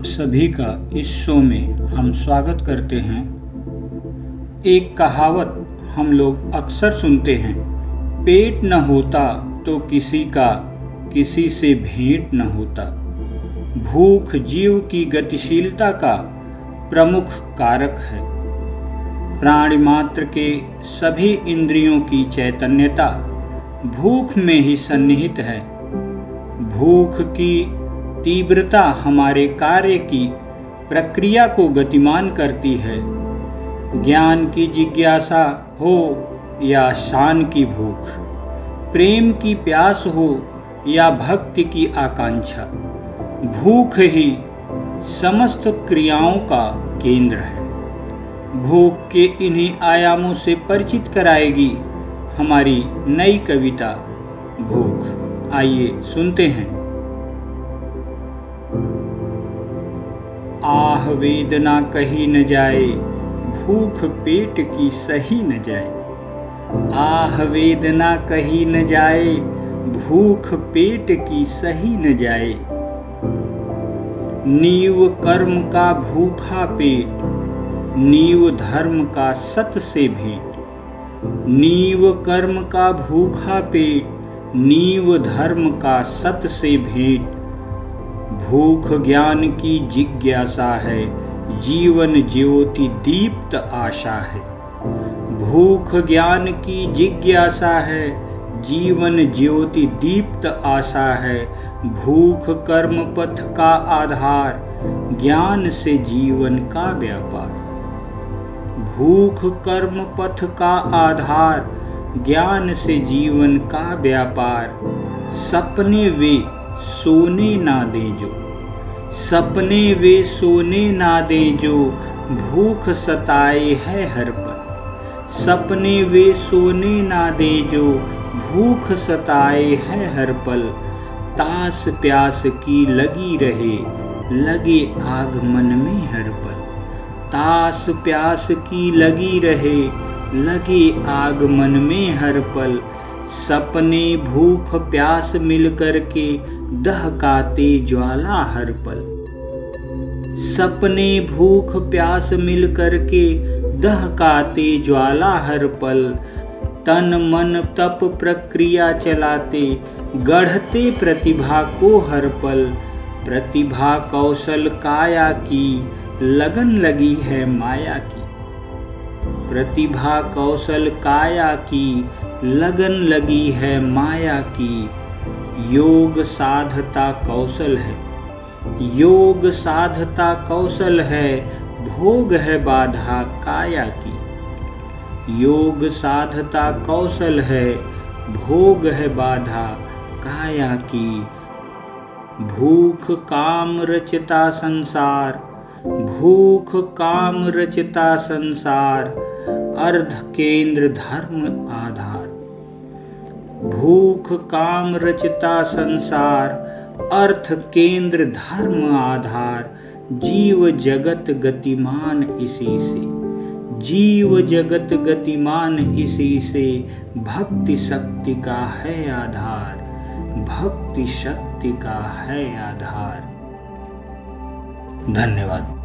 आप सभी का इस शो में हम स्वागत करते हैं। एक कहावत हम लोग अक्सर सुनते हैं, पेट न होता तो किसी का, किसी से भेंट न होता। भूख जीव की गतिशीलता का प्रमुख कारक है। प्राणी मात्र के सभी इंद्रियों की चैतन्यता भूख में ही सन्निहित है। भूख की तीव्रता हमारे कार्य की प्रक्रिया को गतिमान करती है। ज्ञान की जिज्ञासा हो या शान की भूख, प्रेम की प्यास हो या भक्ति की आकांक्षा, भूख ही समस्त क्रियाओं का केंद्र है। भूख के इन्हीं आयामों से परिचित कराएगी हमारी नई कविता, भूख। आइए सुनते हैं। आह वेदना कही न जाए, भूख पेट की सही न जाए। आह वेदना कही न जाए, भूख पेट की सही न जाए। नीव कर्म का भूखा पेट, नीव धर्म का सत से भेंट। नीव कर्म का भूखा पेट, नीव धर्म का सत से भेंट। भूख ज्ञान की जिज्ञासा है, जीवन ज्योति दीप्त आशा है। भूख ज्ञान की जिज्ञासा है, जीवन ज्योति दीप्त आशा है। भूख कर्म पथ का आधार, ज्ञान से जीवन का व्यापार। भूख कर्म पथ का आधार, ज्ञान से जीवन का व्यापार। सपने वे सोने ना दे जो सपने वे सोने ना दे जो भूख सताए है हर पल। सपने वे सोने ना दे जो भूख सताए है हर पल। तास प्यास की लगी रहे, लगे आग मन में हर पल। तास प्यास की लगी रहे, लगे आग मन में हर पल। सपने भूख प्यास मिल कर के दहकाते ज्वाला हर पल। सपने भूख प्यास मिल कर के दहकाते ज्वाला हर पल। तन मन तप प्रक्रिया चलाते गढ़ते प्रतिभा को हर पल। प्रतिभा कौशल काया की, लगन लगी है माया की। प्रतिभा कौशल काया की, लगन लगी है माया की। योग साधता कौशल है। योग साधता कौशल है, भोग है बाधा काया की। योग साधता कौशल है, भोग है बाधा काया की। भूख, काम, रचता, संसार भूख काम रचता संसार, अर्ध केंद्र धर्म आधार। भूख काम रचता संसार अर्थ केंद्र धर्म आधार। जीव जगत गतिमान इसी से। जीव जगत गतिमान इसी से, भक्ति शक्ति का है आधार। भक्ति शक्ति का है आधार। धन्यवाद।